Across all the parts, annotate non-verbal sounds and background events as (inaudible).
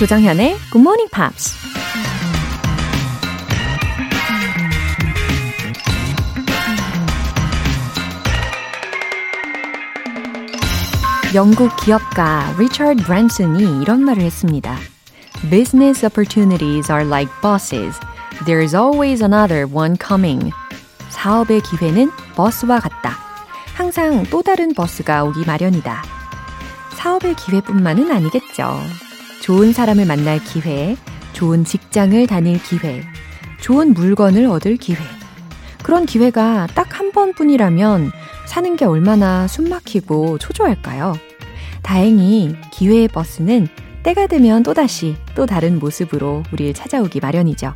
조정현의 Good Morning Pops. Business opportunities are like buses. There's always another one coming. 사업의 기회는 버스와 같다. 항상 또 다른 버스가 오기 마련이다. 사업의 기회뿐만은 아니겠죠. 좋은 사람을 만날 기회, 좋은 직장을 다닐 기회, 좋은 물건을 얻을 기회. 그런 기회가 딱 한 번뿐이라면 사는 게 얼마나 숨막히고 초조할까요? 다행히 기회의 버스는 때가 되면 또다시 또 다른 모습으로 우리를 찾아오기 마련이죠.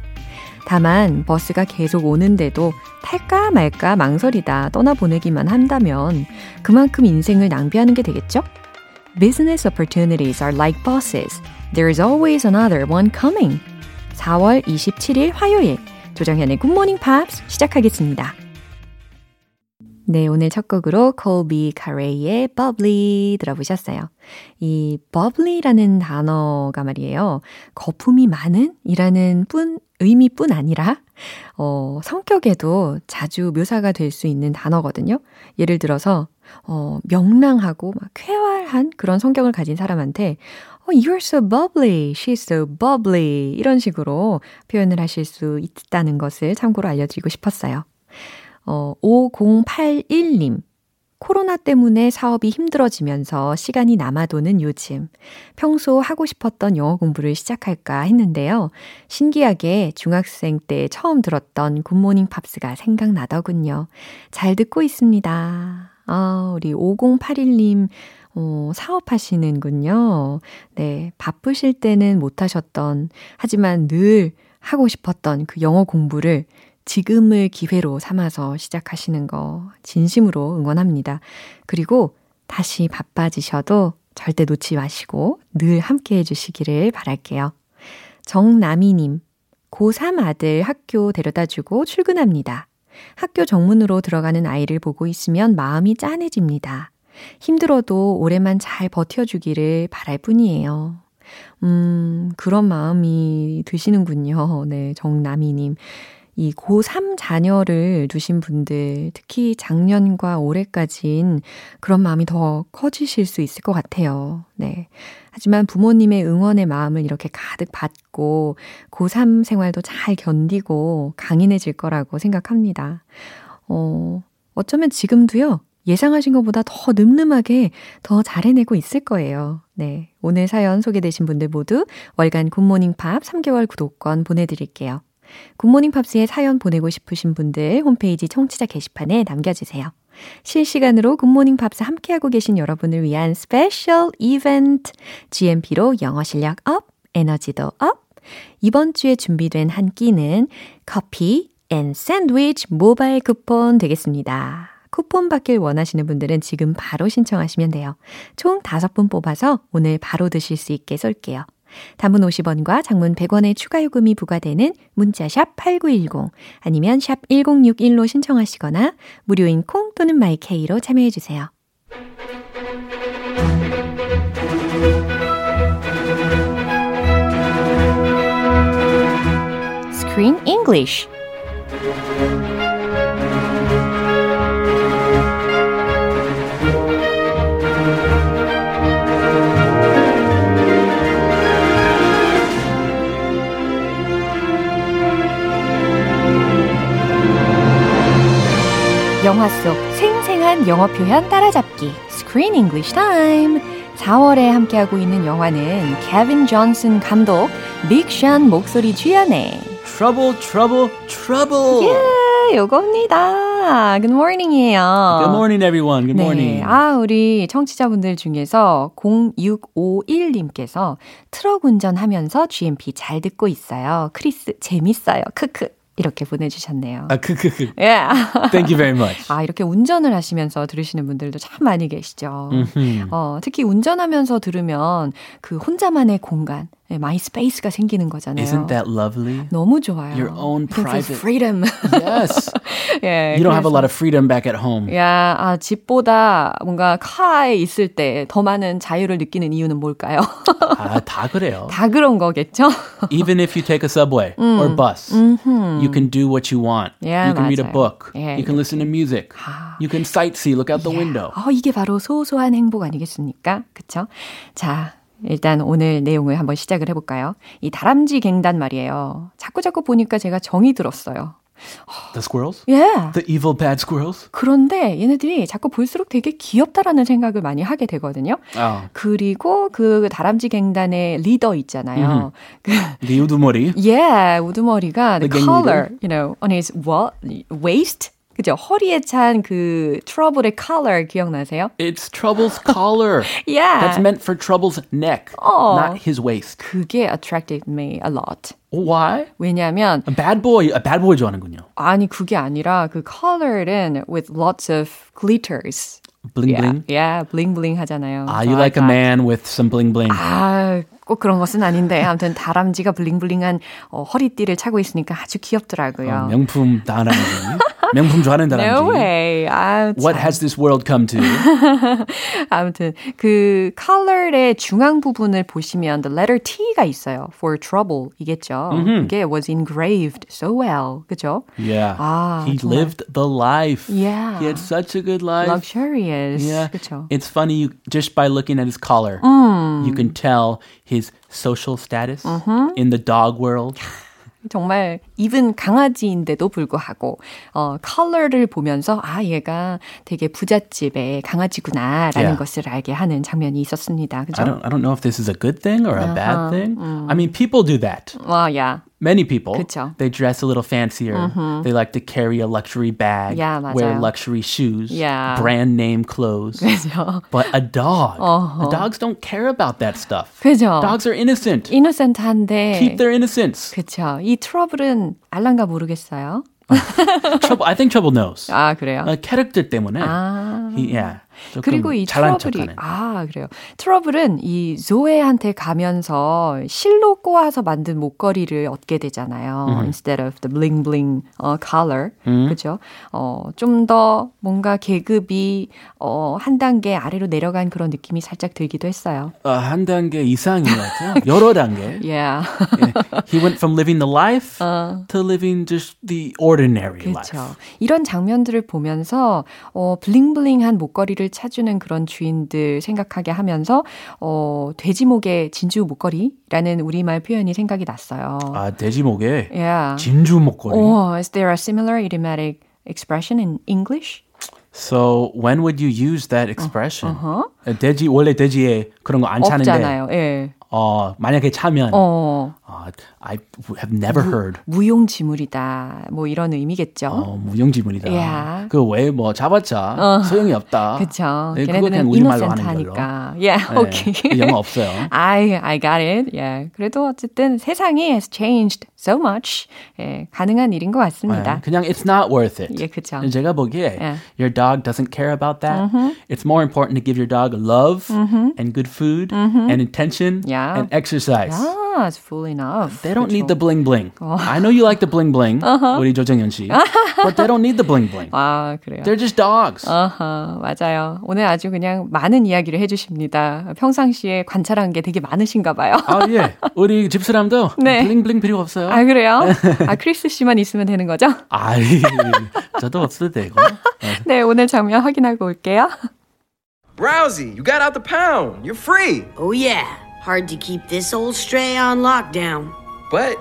다만 버스가 계속 오는데도 탈까 말까 망설이다 떠나보내기만 한다면 그만큼 인생을 낭비하는 게 되겠죠? Business opportunities are like buses. There's always another one coming. 4월 27일 화요일 조정현의 Morning Pops 시작하겠습니다. 네, 오늘 첫 곡으로 콜비 카레이의 bubbly 들어보셨어요. 이 bubbly라는 단어가 말이에요. 거품이 많은 이라는 뿐, 의미뿐 아니라, 어, 성격에도 자주 묘사가 될 수 있는 단어거든요. 예를 들어서, 어, 명랑하고 막 쾌활한 그런 성격을 가진 사람한테, 어, you're so bubbly, she's so bubbly. 이런 식으로 표현을 하실 수 있다는 것을 참고로 알려드리고 싶었어요. 어, 5081님. 코로나 때문에 사업이 힘들어지면서 시간이 남아도는 요즘 평소 하고 싶었던 영어 공부를 시작할까 했는데요. 신기하게 중학생 때 처음 들었던 굿모닝 팝스가 생각나더군요. 잘 듣고 있습니다. 아, 우리 5081님 어, 사업하시는군요. 네, 바쁘실 때는 못하셨던, 하지만 늘 하고 싶었던 그 영어 공부를 지금을 기회로 삼아서 시작하시는 거 진심으로 응원합니다. 그리고 다시 바빠지셔도 절대 놓지 마시고 늘 함께 해주시기를 바랄게요. 정나미님, 고3 아들 학교 데려다 주고 출근합니다. 학교 정문으로 들어가는 아이를 보고 있으면 마음이 짠해집니다. 힘들어도 올해만 잘 버텨주기를 바랄 뿐이에요. 음, 그런 마음이 드시는군요. (laughs) 네, 정나미님. 이 고3 자녀를 두신 분들, 특히 작년과 올해까진 그런 마음이 더 커지실 수 있을 것 같아요. 네. 하지만 부모님의 응원의 마음을 이렇게 가득 받고 고3 생활도 잘 견디고 강인해질 거라고 생각합니다. 어, 어쩌면 지금도요, 예상하신 것보다 더 늠름하게 더 잘해내고 있을 거예요. 네. 오늘 사연 소개되신 분들 모두 월간 굿모닝 팝 3개월 구독권 보내드릴게요. 굿모닝 팝스에 사연 보내고 싶으신 분들 홈페이지 청취자 게시판에 남겨주세요. 실시간으로 굿모닝 팝스 함께하고 계신 여러분을 위한 스페셜 이벤트 GMP로 영어 실력 up, 에너지도 up. 이번 주에 준비된 한 끼는 커피 and 샌드위치 모바일 쿠폰 되겠습니다. 쿠폰 받길 원하시는 분들은 지금 바로 신청하시면 돼요. 총 5분 뽑아서 오늘 바로 드실 수 있게 쏠게요. 단문 50원과 장문 100원의 추가 요금이 부과되는 문자샵 8910 아니면 샵 1061로 신청하시거나 무료인 콩 또는 마이케이로 참여해 주세요. Screen English 영화 속 생생한 영어 표현 따라잡기 Screen English Time 4월에 함께하고 있는 영화는 케빈 존슨 감독, 빅샨 목소리 주연의 Trouble, Trouble, Trouble. 예, 요겁니다. Good morning이에요. Good morning, everyone. Good morning. 네. 아, 우리 청취자분들 중에서 0651님께서 트럭 운전하면서 GMP 잘 듣고 있어요. 크리스, 재밌어요. 크크. 이렇게 보내주셨네요. 아, 크크크. 예. Thank you very much. 아, 이렇게 운전을 하시면서 들으시는 분들도 참 많이 계시죠. 어, 특히 운전하면서 들으면 그 혼자만의 공간, 네, my space가 생기는 거잖아요. Isn't that lovely? 너무 좋아요. Your own private- freedom. Yes. 예, You don't have a 그래서- lot of freedom back at home. 야, 아, 집보다 뭔가 카에 있을 때 더 많은 자유를 느끼는 이유는 뭘까요? 아, 다 그래요. 다 그런 거겠죠? Even if you take a subway or bus, you can do what you want. Yeah, you can read a 맞아요. book. 예, you can listen to music. You can sightsee, look out the window. 어, 이게 바로 소소한 행복 아니겠습니까? 그쵸? 자, 일단 오늘 내용을 한번 시작을 해볼까요? 이 다람쥐 갱단 말이에요. 자꾸 자꾸 보니까 제가 정이 들었어요. The squirrels? 예. The evil bad squirrels? 그런데 얘네들이 자꾸 볼수록 되게 귀엽다라는 생각을 많이 하게 되거든요. Oh, 그리고 그 다람쥐 갱단의 리더 있잖아요. 그 the 우두머리. Yeah, 우두머리가 the, The collar, you know, on his wa- waist. 그죠? 허리에 찬그 트러블의 collar 기억나세요? It's Trouble's collar. Yeah. That's meant for Trouble's neck, Oh. not his waist. 그게 attracted me a lot. Why? 왜냐면 A bad boy, a bad boy 좋아하는군요. 아니 그게 아니라 그 collar은 with lots of glitters. Bling Yeah, bling. yeah, bling bling 하잖아요. Ah, you like a man with some bling bling. 아, 꼭 그런 것은 아닌데 아무튼 다람쥐가 블링블링한 어, 허리띠를 차고 있으니까 아주 귀엽더라고요. 명품 다람쥐. 명품 좋아하는 다람쥐. No way. 아, What 참. has this world come to? (laughs) 아무튼 그 color의 중앙 부분을 보시면 the letter T가 있어요. For trouble 이겠죠. 그게 was engraved so well. 그죠? Yeah. 아, he 정말. lived the life. Yeah. He had such a good life. Luxurious. Yeah. 그죠? It's funny you just by looking at his collar, Mm. you can tell his social status Mm-hmm. in the dog world. (laughs) 정말 even 강아지인데도 불구하고 어 컬러를 보면서 아 얘가 되게 부잣집의 강아지구나라는 Yeah. 것을 알게 하는 장면이 있었습니다. 그죠? I don't I don't know if this is a good thing or a Uh-huh. bad thing. Mm. I mean, people do that. 와, 야. Many people, 그쵸. they dress a little fancier. They like to carry a luxury bag, Yeah, wear 맞아요. luxury shoes, Yeah. brand name clothes. 그죠? But a dog, Uh-huh. dogs don't care about that stuff. 그죠? Dogs are innocent. 이노센트한데 Keep their innocence. 그쵸. 이 트러블은 알란가 모르겠어요. Trouble, I think Trouble knows. 아, 그래요? 어, 캐릭터 때문에. 아. He, yeah. 그리고 이 트러블이. 아 그래요. 트러블은 이 조에한테 가면서 실로 꼬아서 만든 목걸이를 얻게 되잖아요. Instead of the bling bling 어, color, 그렇죠? 어좀 더 뭔가 계급이 어, 한 단계 아래로 내려간 그런 느낌이 살짝 들기도 했어요. 어, 한 단계 이상인 것 같아요. (laughs) 여러 단계. Yeah. He went from living the life to living just the ordinary 그렇죠. life. 이런 장면들을 보면서 어 블링블링한 목걸이를 차주는 그런 주인들 생각하게 하면서 어 돼지목의 진주 목걸이라는 우리말 표현이 생각이 났어요. 아, 돼지목에 Yeah. 진주 목걸이. Oh, is there a similar idiomatic expression in English? So when would you use that expression? 돼지 원래 돼지에 그런 거 안 차는데 없잖아요. 예. 어, 만약에 차면 어, 어, I have never heard. 무용지물이다. 뭐 이런 의미겠죠. 어, 무용지물이다. Yeah. 그 왜 뭐 잡았자 소용이 없다. (laughs) 그쵸. 네, 그거 그냥 걔네들은 우리말로 하는 걸로. 이노센트하니까. Yeah, (laughs) 네, okay. 영어 없어요. (laughs) I, I got it. Yeah. 그래도 어쨌든 세상이 has changed so much. 예, 가능한 일인 것 같습니다. 네, 그냥 it's not worth it. 예, 그쵸. 제가 보기에 예. your dog doesn't care about that. It's more important to give your dog love and good food and intention Yeah. and exercise. Ah, It's full enough. They don't need 그쵸. the bling bling. I know you like the bling bling, 우리 조정현 씨, but they don't need the bling bling. 아, 그래요. They're just dogs. 어허, 맞아요. 오늘 아주 그냥 많은 이야기를 해주십니다. 평상시에 관찰한 게 되게 많으신가 봐요. 아 예, 우리 집사람도 네. 블링 블링 필요 없어요. 아, 그래요? 아, 크리스 씨만 있으면 되는 거죠? 아이, 저도 없어도 되고. 네, 오늘 장면 확인하고 올게요. Rousey, you got out the pound. You're free. Oh, yeah. Hard to keep this old stray on lockdown. But,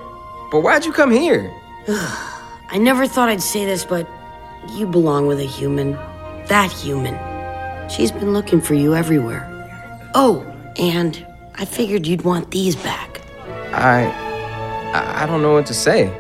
but why'd you come here? (sighs) I never thought I'd say this, but you belong with a human. That human. She's been looking for you everywhere. Oh, and I figured you'd want these back. I, I, I don't know what to say.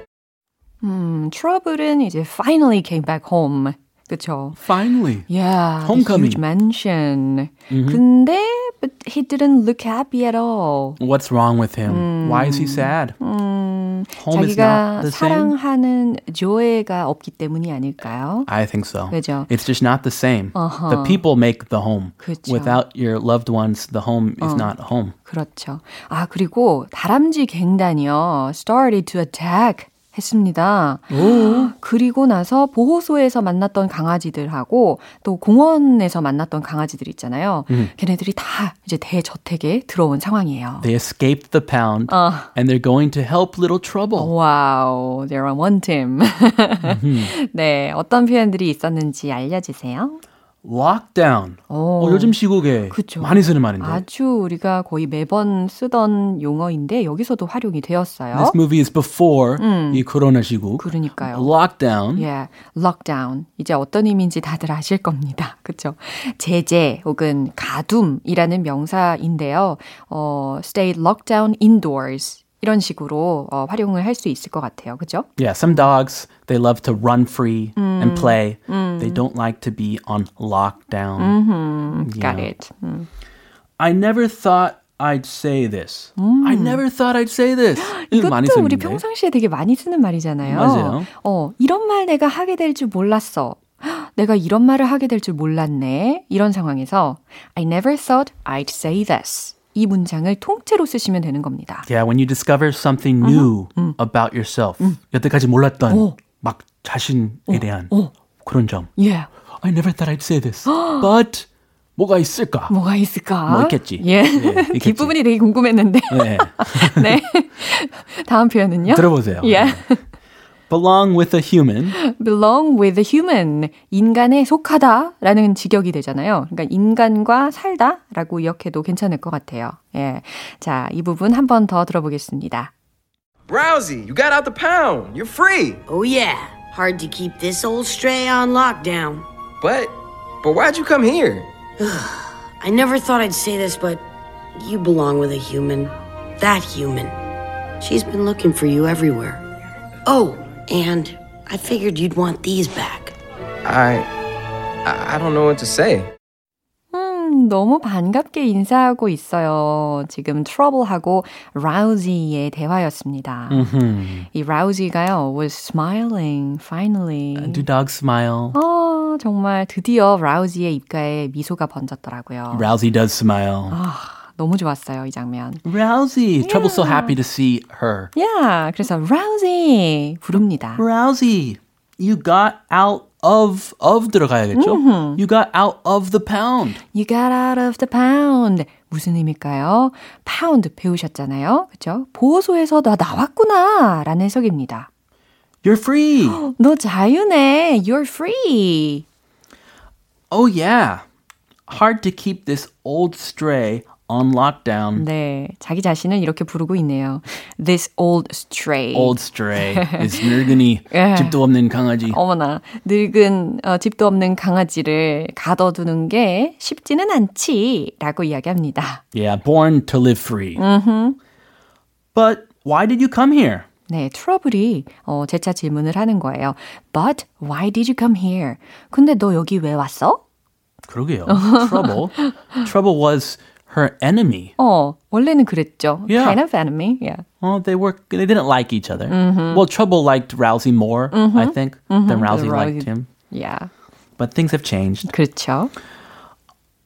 음, 트러블은 이제 finally came back home. 그쵸? Finally. Yeah, Homecoming. huge mansion. 근데 but he didn't look happy at all. What's wrong with him? Why is he sad? Home is 자기가 not the same. 사랑하는 조예가 없기 때문이 아닐까요? I think so. 그죠. It's just not the same. Uh-huh. The people make the home. 그쵸. Without your loved ones, the home is not home. 그렇죠. 아, 그리고 다람쥐 갱단이요. started to attack 했습니다. 그리고 나서 보호소에서 만났던 강아지들하고 또 공원에서 만났던 강아지들 있잖아요. 걔네들이 다 이제 대저택에 들어온 상황이에요. They escaped the pound Uh. and they're going to help little trouble. 와우, they're on one team. (laughs) 네, 어떤 표현들이 있었는지 알려주세요. Lockdown. 오. 어, 요즘 시국에 그쵸. 많이 쓰는 말인데. 아주 우리가 거의 매번 쓰던 용어인데 여기서도 활용이 되었어요. This movie is before 이 코로나 시국. 그러니까요. Lockdown. 예, lockdown. 이제 어떤 의미인지 다들 아실 겁니다. (laughs) 그쵸? 제재 혹은 가둠이라는 명사인데요. 어, stay locked down indoors. 이런 식으로 어, 활용을 할 수 있을 것 같아요. 그죠? Yeah, some dogs, they love to run free and play. They don't like to be on lockdown. Got it. 음. I never thought I'd say this. I never thought I'd say this. 이것도 우리. 평상시에 되게 많이 쓰는 말이잖아요. 맞아요. 어, 이런 말 내가 하게 될 줄 몰랐어. 내가 이런 말을 하게 될 줄 몰랐네. 이런 상황에서 I never thought I'd say this. 이 문장을 통째로 쓰시면 되는 겁니다. Yeah, when you discover something new about yourself. 여태까지 몰랐던 오. 막 자신에 대한 오. 그런 점. 예. I never thought I'd say this. But 뭐가 있을까? 뭐가 있을까? 뭐 있겠지. 예. 예, (laughs) 있겠지. 뒷부분이 되게 궁금했는데. 네. (laughs) 네. 다음 표현은요? 들어보세요. 예. Belong with a human. belong with a human. 인간에 속하다 라는 직역이 되잖아요. 그러니까 인간과 살다 라고 이렇게도 괜찮을 것 같아요. 예. 자, 이 부분 한 번 더 들어보겠습니다. Rousey, you got out the pound. You're free. Oh, yeah. Hard to keep this old stray on lockdown. But, but why'd you come here? I never thought I'd say this, but you belong with a human. That human. She's been looking for you everywhere. Oh, and I figured you'd want these back. I, I, I don't know what to say. 음, 너무 반갑게 인사하고 있어요. 지금 Trouble하고 Rousey의 대화였습니다. 이 Rousey가요, was smiling, finally. Do dogs smile? 아, 정말 드디어 Rousey의 입가에 미소가 번졌더라고요. Rousey does smile. 아, 너무 좋았어요, 이 장면. Rousey. Trouble's so happy to see her. 야, 그래서 Rousey 부릅니다. Rousey, you got out of of 들어가야겠죠? You got out of the pound. You got out of the pound. 무슨 의미일까요? pound 배우셨잖아요. 그죠? 보호소에서 나 나왔구나. 라는 해석입니다. You're free. 너 자유네. You're free. oh yeah. Hard to keep this old stray on lockdown. 네, 자기 자신을 이렇게 부르고 있네요. This old stray. Old stray is 늙은이 예. 집도 없는 강아지. 어머나, 늙은 어, 집도 없는 강아지를 가둬두는 게 쉽지는 않지라고 이야기합니다. Yeah, born to live free. But why did you come here? 네, 트러블이 어, 재차 질문을 하는 거예요. But why did you come here? 근데 너 여기 왜 왔어? 그러게요. Trouble. Trouble was her enemy. 어, 원래는 그랬죠. Yeah. Kind of enemy. Yeah. Well, they were they didn't like each other. Well, Trouble liked Rousey more, I think, than Rousey Rousey- liked him. Yeah. But things have changed. 그렇죠.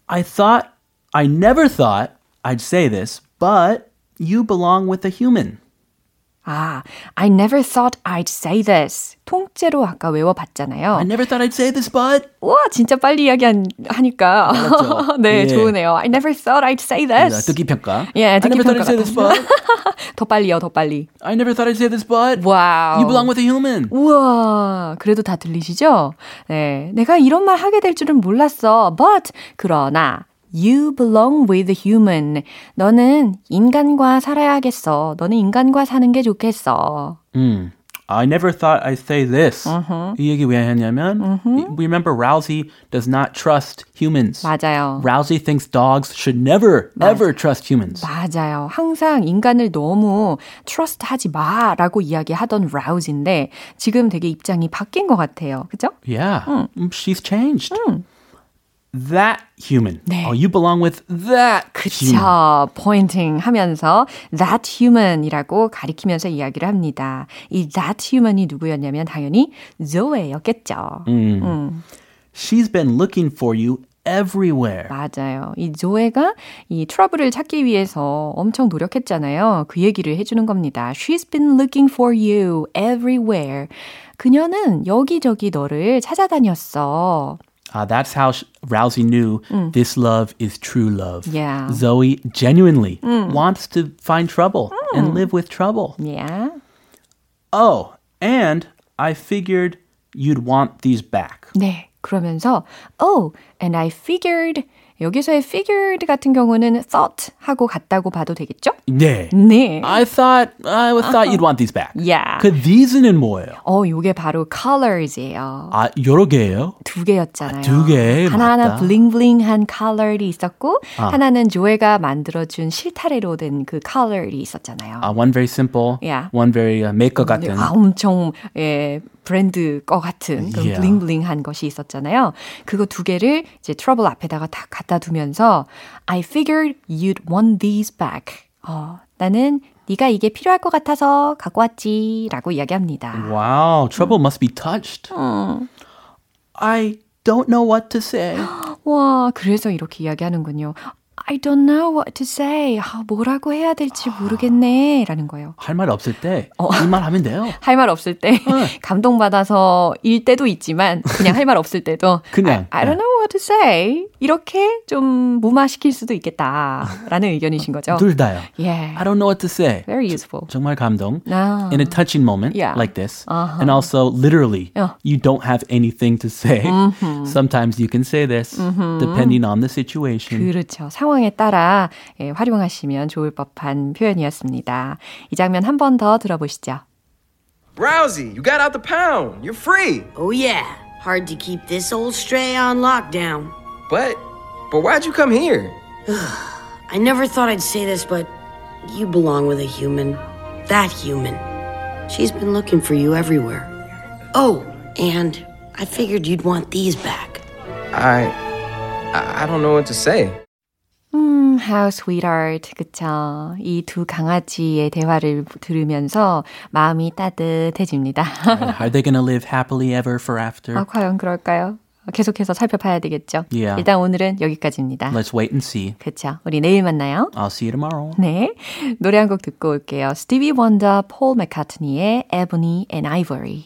I thought I never thought I'd say this, but you belong with a human. 아, I never thought I'd say this. 통째로 아까 외워봤잖아요. I never thought I'd say this, but 와, 진짜 빨리 이야기하니까. 네, 예. 좋으네요. I never thought I'd say this. 듣기 평가. 예, I 듣기 never thought 평가 I'd say this, but 더 빨리요, 더 빨리. I never thought I'd say this, but 와우. you belong with a human. 우와, 그래도 다 들리시죠? 네, 내가 이런 말 하게 될 줄은 몰랐어. But 그러나 You belong with human. 너는 인간과 살아야겠어. 너는 인간과 사는 게 좋겠어. 음. I never thought I'd say this. 이 얘기 왜 했냐면 we remember Rousey does not trust humans. 맞아요. Rousey thinks dogs should never ever trust humans. 맞아요. 항상 인간을 너무 trust하지 마라고 이야기하던 라우즈인데 지금 되게 입장이 바뀐 것 같아요. 그죠? Yeah, she's changed. That human. 네. Oh, you belong with that human. 그쵸. pointing 하면서 that human이라고 가리키면서 이야기를 합니다. 이 that human이 누구였냐면 당연히 Zoe였겠죠. 음. She's been looking for you everywhere. 맞아요. 이 조에가 이 트러블을 찾기 위해서 엄청 노력했잖아요. 그 얘기를 해주는 겁니다. She's been looking for you everywhere. 그녀는 여기저기 너를 찾아다녔어. Uh, that's how sh- Rousey knew this love is true love. Yeah. Zoe genuinely wants to find trouble and live with trouble. Yeah. Oh, and I figured you'd want these back. 네. 그러면서 oh, and I figured 여기서의 figured 같은 경우는 thought 하고 같다고 봐도 되겠죠? 네. 네. I thought I thought you'd want these back. Yeah. 그 these는 뭐예요? 어, 요게 바로 colors예요. 아, 여러 개예요? 두 개였잖아요. 아, 두 개, 하나하나. 블링블링한 컬러리 있었고 아. 하나는 조회가 만들어 준 실타래로 된그 컬러리 있었잖아요. Uh, one very simple, Yeah. one very uh, maker 같은. 아, 엄청 예, 브랜드 거 같은 그런 Yeah. 블링블링한 것이 있었잖아요. 그거 두 개를 이제 트러블 앞에다가 다 갖다 두면서 I figured you'd want these back. 어, 나는 네가 이게 필요할 것 같아서 갖고 왔지라고 이야기합니다. Wow, trouble must be touched. I don't know what to say. (gasps) 와, 그래서 이렇게 이야기하는군요. I don't know what to say. 아, 뭐라고 해야 될지 모르겠네. 라는 거예요. 할 말 없을 때이말 하면 돼요. 할 말 없을 때, 감동받아서 일 때도 있지만, 그냥 할 말 없을 때도, 그냥, I, I don't know what to say. 이렇게 좀 무마시킬 수도 있겠다. 라는 의견이신 거죠. 둘 다요. Yeah. I don't know what to say. Very useful. 정말 감동. 아. In a touching moment Yeah. like this. Uh-huh. And also literally, Yeah. you don't have anything to say. Sometimes you can say this depending on the situation. 그렇죠. 상황 에 따라 예, 활용하시면 좋을 법한 표현이었습니다. 이 장면 한 번 더 들어보시죠. Rousey, you got out the pound. You're free. Oh, yeah. Hard to keep this old stray on lockdown. But, but why'd you come here? (sighs) I never thought I'd say this, but you belong with a human. That human. She's been looking for you everywhere. Oh, and I figured you'd want these back. I, I, I don't know what to say. 음, how sweetheart. 그쵸. 이 두 강아지의 대화를 들으면서 마음이 따뜻해집니다. Are they to live happily ever for after? 아, 과연 그럴까요? 계속해서 살펴봐야 되겠죠. Yeah. 일단 오늘은 여기까지입니다. Let's wait and see. 그쵸. 우리 내일 만나요. I'll see you tomorrow. 네. 노래 한 곡 듣고 올게요. 스티비 원더, 폴 맥카트니의 Ebony and Ivory.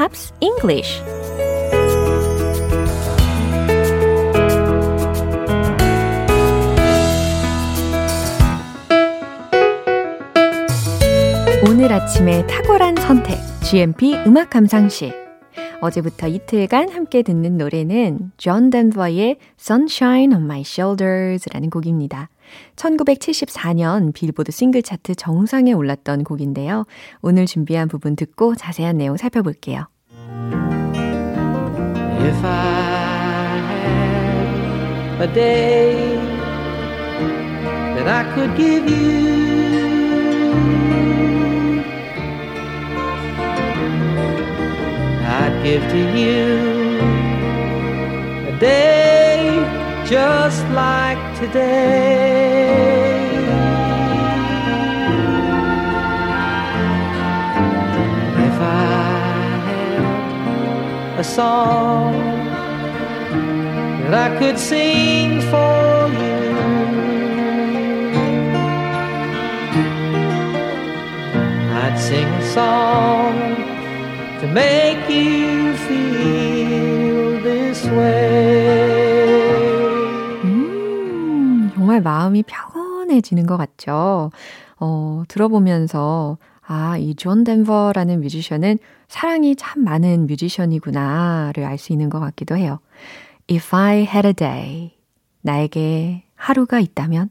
Pops English 오늘 아침의 탁월한 선택 GMP 음악 감상실 어제부터 이틀간 함께 듣는 노래는 존 덴버의 Sunshine on My Shoulders라는 곡입니다. 1974년 빌보드 싱글 차트 정상에 올랐던 곡인데요. 오늘 준비한 부분 듣고 자세한 내용 살펴볼게요. If I had a day that I could give you, I'd give to you a day just like today. If I had a song that I could sing for you. I'd sing a song to make you 마음이 평온해지는 것 같죠? 어, 들어보면서 아, 이 존 덴버라는 뮤지션은 사랑이 참 많은 뮤지션이구나를 알 수 있는 것 같기도 해요. If I had a day, 나에게 하루가 있다면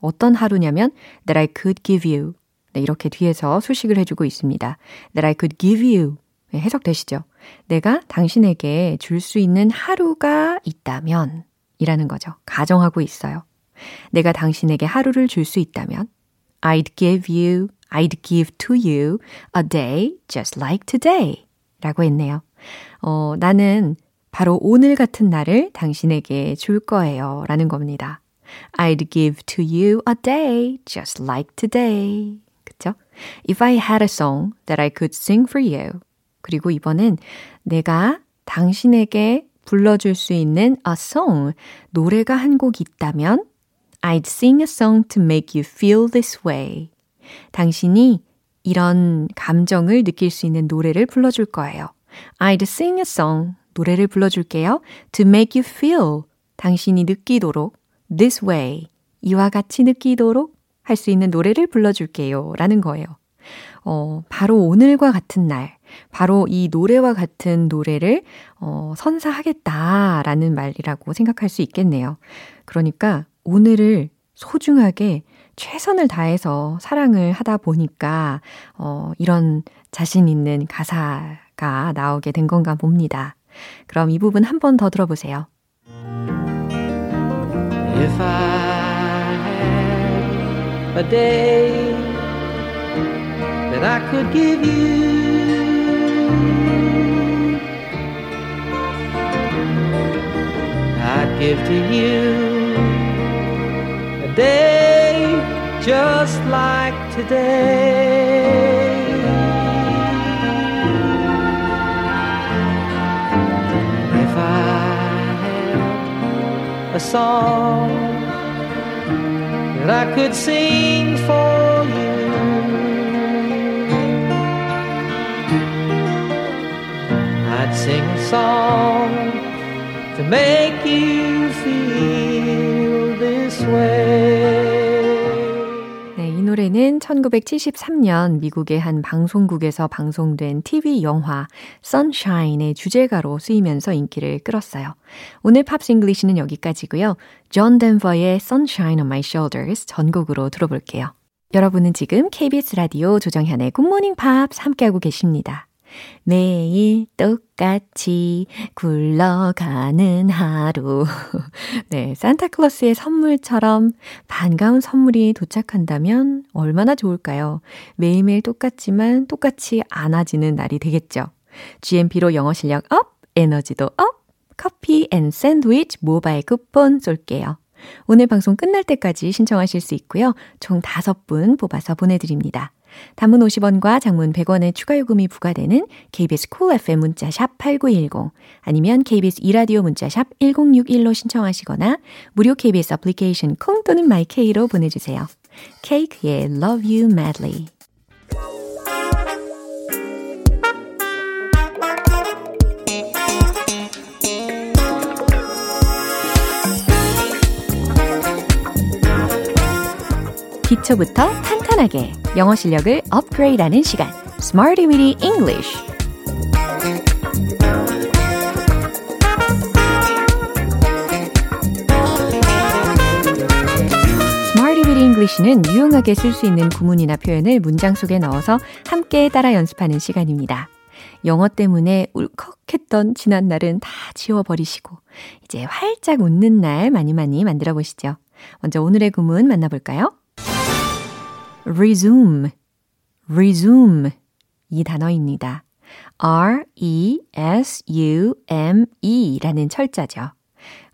어떤 하루냐면 that I could give you 네, 이렇게 뒤에서 수식을 해주고 있습니다. that I could give you 네, 해석되시죠? 내가 당신에게 줄 수 있는 하루가 있다면 이라는 거죠. 가정하고 있어요. 내가 당신에게 하루를 줄 수 있다면 I'd give you, I'd give to you a day just like today 라고 했네요. 어, 나는 바로 오늘 같은 날을 당신에게 줄 거예요 라는 겁니다. I'd give to you a day just like today. 그쵸? If I had a song that I could sing for you. 그리고 이번엔 내가 당신에게 불러줄 수 있는 a song, 노래가 한 곡 있다면 I'd sing a song to make you feel this way. 당신이 이런 감정을 느낄 수 있는 노래를 불러줄 거예요. I'd sing a song, 노래를 불러줄게요. To make you feel, 당신이 느끼도록 this way, 이와 같이 느끼도록 할 수 있는 노래를 불러줄게요. 라는 거예요. 어, 바로 오늘과 같은 날, 바로 이 노래와 같은 노래를 어, 선사하겠다라는 말이라고 생각할 수 있겠네요. 그러니까 오늘을 소중하게 최선을 다해서 사랑을 하다 보니까 어, 이런 자신 있는 가사가 나오게 된 건가 봅니다. 그럼 이 부분 한 번 더 들어보세요. If I had a day that I could give you, I'd give to you day just like today. If I had a song that I could sing for you. I'd sing a song to make you feel. 네, 이 노래는 1973년 미국의 한 방송국에서 방송된 TV 영화 Sunshine의 주제가로 쓰이면서 인기를 끌었어요. 오늘 Pops English는 여기까지고요. 존 덴버의 Sunshine on My Shoulders 전곡으로 들어볼게요. 여러분은 지금 KBS 라디오 조정현의 굿모닝 팝스 함께하고 계십니다. 매일 똑같이 굴러가는 하루. (laughs) 네, 산타클로스의 선물처럼 반가운 선물이 도착한다면 얼마나 좋을까요? 매일매일 똑같지만 똑같지 않아지는 날이 되겠죠. GMP로 영어 실력 up, 에너지도 up, 커피 and 샌드위치 모바일 쿠폰 쏠게요. 오늘 방송 끝날 때까지 신청하실 수 있고요. 총 5분 뽑아서 보내드립니다. 단문 50원과 장문 100원의 추가 요금이 부과되는 KBS 쿨 cool FM 문자 샵 8910 아니면 KBS 이라디오 문자 샵 1061로 신청하시거나 무료 KBS 애플리케이션 콩 또는 마이케이로 보내주세요. 케이크의 Love You Madly 기초부터 탄탄하게 영어 실력을 업그레이드하는 시간 Smarty Weedy English English는 유용하게 쓸 수 있는 구문이나 표현을 문장 속에 넣어서 함께 따라 연습하는 시간입니다. 영어 때문에 울컥했던 지난 날은 다 지워버리시고 이제 활짝 웃는 날 많이 많이 만들어 보시죠. 먼저 오늘의 구문 만나볼까요? Resume, resume 이 단어입니다. R-E-S-U-M-E 라는 철자죠.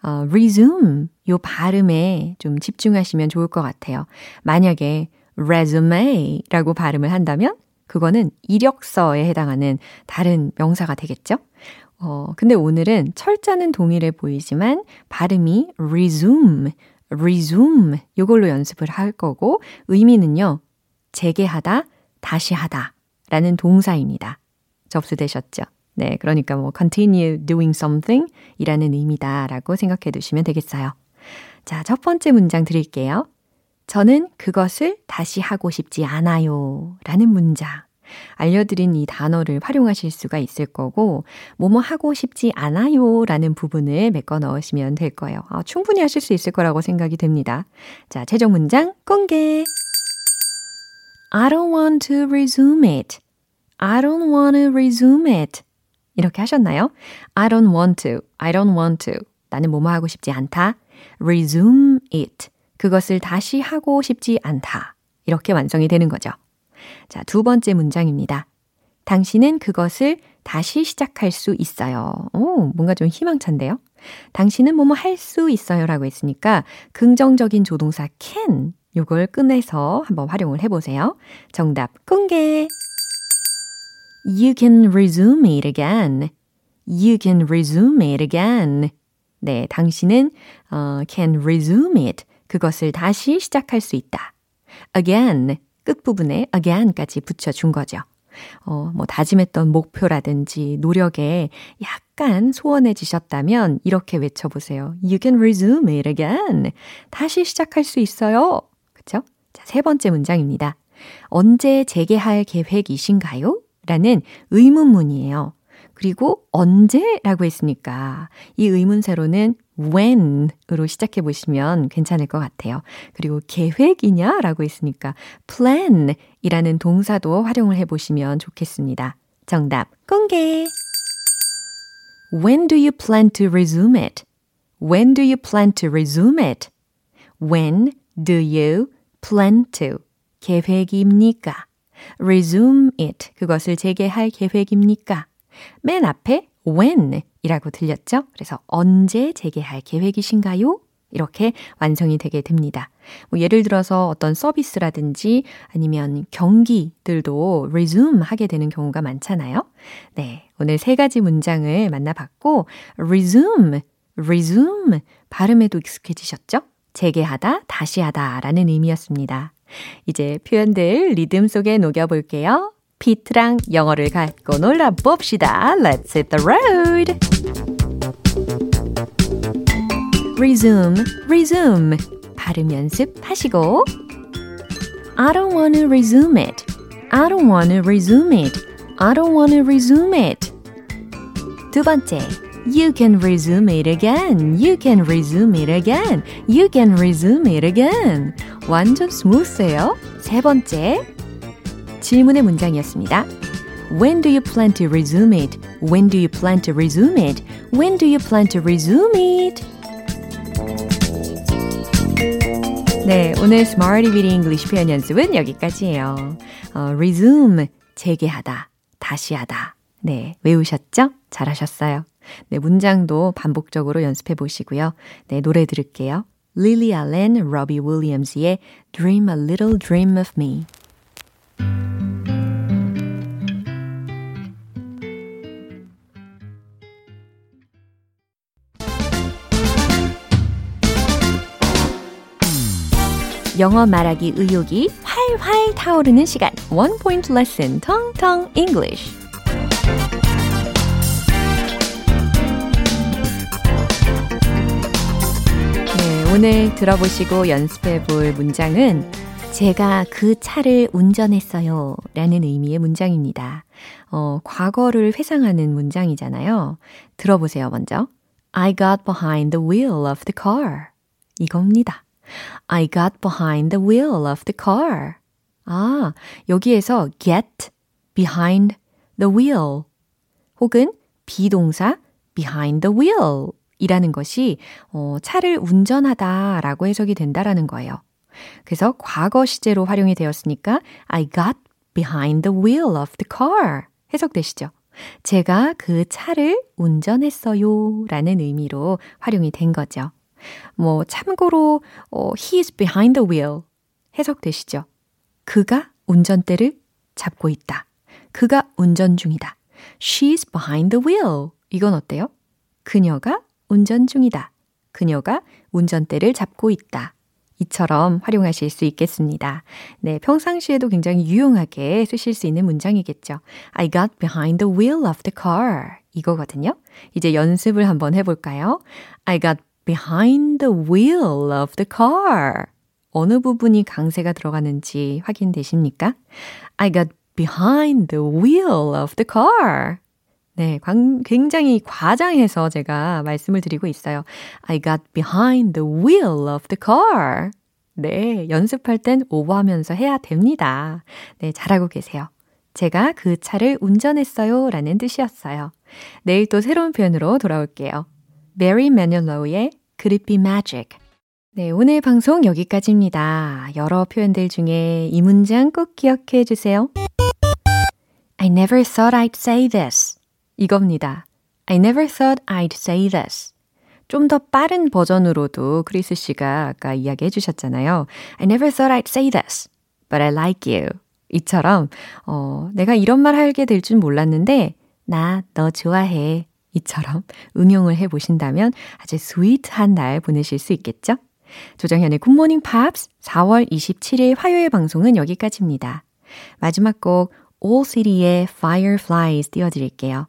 어, resume 요 발음에 좀 집중하시면 좋을 것 같아요. 만약에 resume 라고 발음을 한다면 그거는 이력서에 해당하는 다른 명사가 되겠죠? 어, 근데 오늘은 철자는 동일해 보이지만 발음이 resume, resume 요걸로 연습을 할 거고 의미는요. 재개하다, 다시 하다 라는 동사입니다. 접수되셨죠? 네, 그러니까 뭐 continue doing something 이라는 의미다 라고 생각해 두시면 되겠어요. 자, 첫 번째 문장 드릴게요. 저는 그것을 다시 하고 싶지 않아요. 라는 문장. 알려드린 이 단어를 활용하실 수가 있을 거고, 뭐뭐 하고 싶지 않아요 라는 부분을 메꿔 넣으시면 될 거예요. 아, 충분히 하실 수 있을 거라고 생각이 됩니다. 자, 최종 문장 공개! I don't want to resume it. I don't want to resume it. 이렇게 하셨나요? I don't want to. I don't want to. 나는 뭐뭐 하고 싶지 않다. resume it. 그것을 다시 하고 싶지 않다. 이렇게 완성이 되는 거죠. 자, 두 번째 문장입니다. 당신은 그것을 다시 시작할 수 있어요. 오, 뭔가 좀 희망찬데요? 당신은 뭐뭐 할 수 있어요 라고 했으니까 긍정적인 조동사 can 요걸 꺼내서 한번 활용을 해보세요. 정답 공개! You can resume it again. You can resume it again. 네, 당신은 uh, can resume it. 그것을 다시 시작할 수 있다. again 끝부분에 again까지 붙여준 거죠. 어, 뭐 다짐했던 목표라든지 노력에 약간 소원해지셨다면 이렇게 외쳐보세요. You can resume it again. 다시 시작할 수 있어요. 그쵸? 자, 세 번째 문장입니다. 언제 재개할 계획이신가요? 라는 의문문이에요. 그리고 언제 라고 했으니까 이 의문세로는 when으로 시작해 보시면 괜찮을 것 같아요. 그리고 계획이냐 라고 했으니까 plan이라는 동사도 활용을 해 보시면 좋겠습니다. 정답 공개. When do you plan to resume it? When do you plan to resume it? When do you plan to? 계획입니까? resume it. 그것을 재개할 계획입니까? 맨 앞에 when 이라고 들렸죠? 그래서 언제 재개할 계획이신가요? 이렇게 완성이 되게 됩니다. 뭐 예를 들어서 어떤 서비스라든지 아니면 경기들도 resume 하게 되는 경우가 많잖아요. 네. 오늘 세 가지 문장을 만나봤고, resume, resume 발음에도 익숙해지셨죠? 재개하다, 다시 하다 라는 의미였습니다. 이제 표현들 리듬 속에 녹여볼게요. 피트랑 영어를 갖고 놀아봅시다. Let's hit the road! resume, resume. 발음 연습하시고 I don't want to resume it. I don't want to resume it. I don't want to resume it. 두 번째, You can resume it again. You can resume it again. You can resume it again. 완전 스무스해요. 세 번째, 질문의 문장이었습니다. When do you plan to resume it? When do you plan to resume it? When do you plan to resume it? 네, 오늘 Smarty Weedy English 표현 연습은 여기까지예요. 어, resume, 재개하다, 다시 하다. 네, 외우셨죠? 잘하셨어요. 네, 문장도 반복적으로 연습해 보시고요. 네, 노래 들을게요. Lily Allen, Robbie Williams의 Dream a Little Dream of Me. 영어 말하기 의욕이 활활 타오르는 시간. Point Lesson, Tong Tong English. 네, 오늘 들어보시고 연습해 볼 문장은 제가 그 차를 운전했어요. 라는 의미의 문장입니다. 어, 과거를 회상하는 문장이잖아요. 들어보세요, 먼저. I got behind the wheel of the car. 이겁니다. I got behind the wheel of the car. 아, 여기에서 get behind the wheel 혹은 비동사 behind the wheel 이라는 것이 어, 차를 운전하다 라고 해석이 된다라는 거예요. 그래서 과거 시제로 활용이 되었으니까 I got behind the wheel of the car 해석되시죠? 제가 그 차를 운전했어요 라는 의미로 활용이 된 거죠. 뭐 참고로 어, he is behind the wheel 해석되시죠? 그가 운전대를 잡고 있다. 그가 운전 중이다. She is behind the wheel. 이건 어때요? 그녀가 운전 중이다. 그녀가 운전대를 잡고 있다. 이처럼 활용하실 수 있겠습니다. 네, 평상시에도 굉장히 유용하게 쓰실 수 있는 문장이겠죠. I got behind the wheel of the car. 이거거든요. 이제 연습을 한번 해볼까요? I got behind the wheel of the car. 어느 부분이 강세가 들어가는지 확인되십니까? I got behind the wheel of the car. 네, 굉장히 과장해서 제가 말씀을 드리고 있어요. I got behind the wheel of the car. 네, 연습할 땐 오버하면서 해야 됩니다. 네, 잘하고 계세요. 제가 그 차를 운전했어요 라는 뜻이었어요. 내일 또 새로운 표현으로 돌아올게요. Barry Manilow의 Could It Be Magic? 네, 오늘 방송 여기까지입니다. 여러 표현들 중에 이 문장 꼭 기억해 주세요. I never thought I'd say this. 이겁니다. I never thought I'd say this. 좀 더 빠른 버전으로도 크리스 씨가 아까 이야기해 주셨잖아요. I never thought I'd say this, but I like you. 이처럼, 어, 내가 이런 말 하게 될 줄 몰랐는데, 나 너 좋아해. 이처럼 응용을 해 보신다면 아주 스위트한 날 보내실 수 있겠죠? 조정현의 굿모닝 팝스 4월 27일 화요일 방송은 여기까지입니다. 마지막 곡 All City의 Fireflies 띄워드릴게요.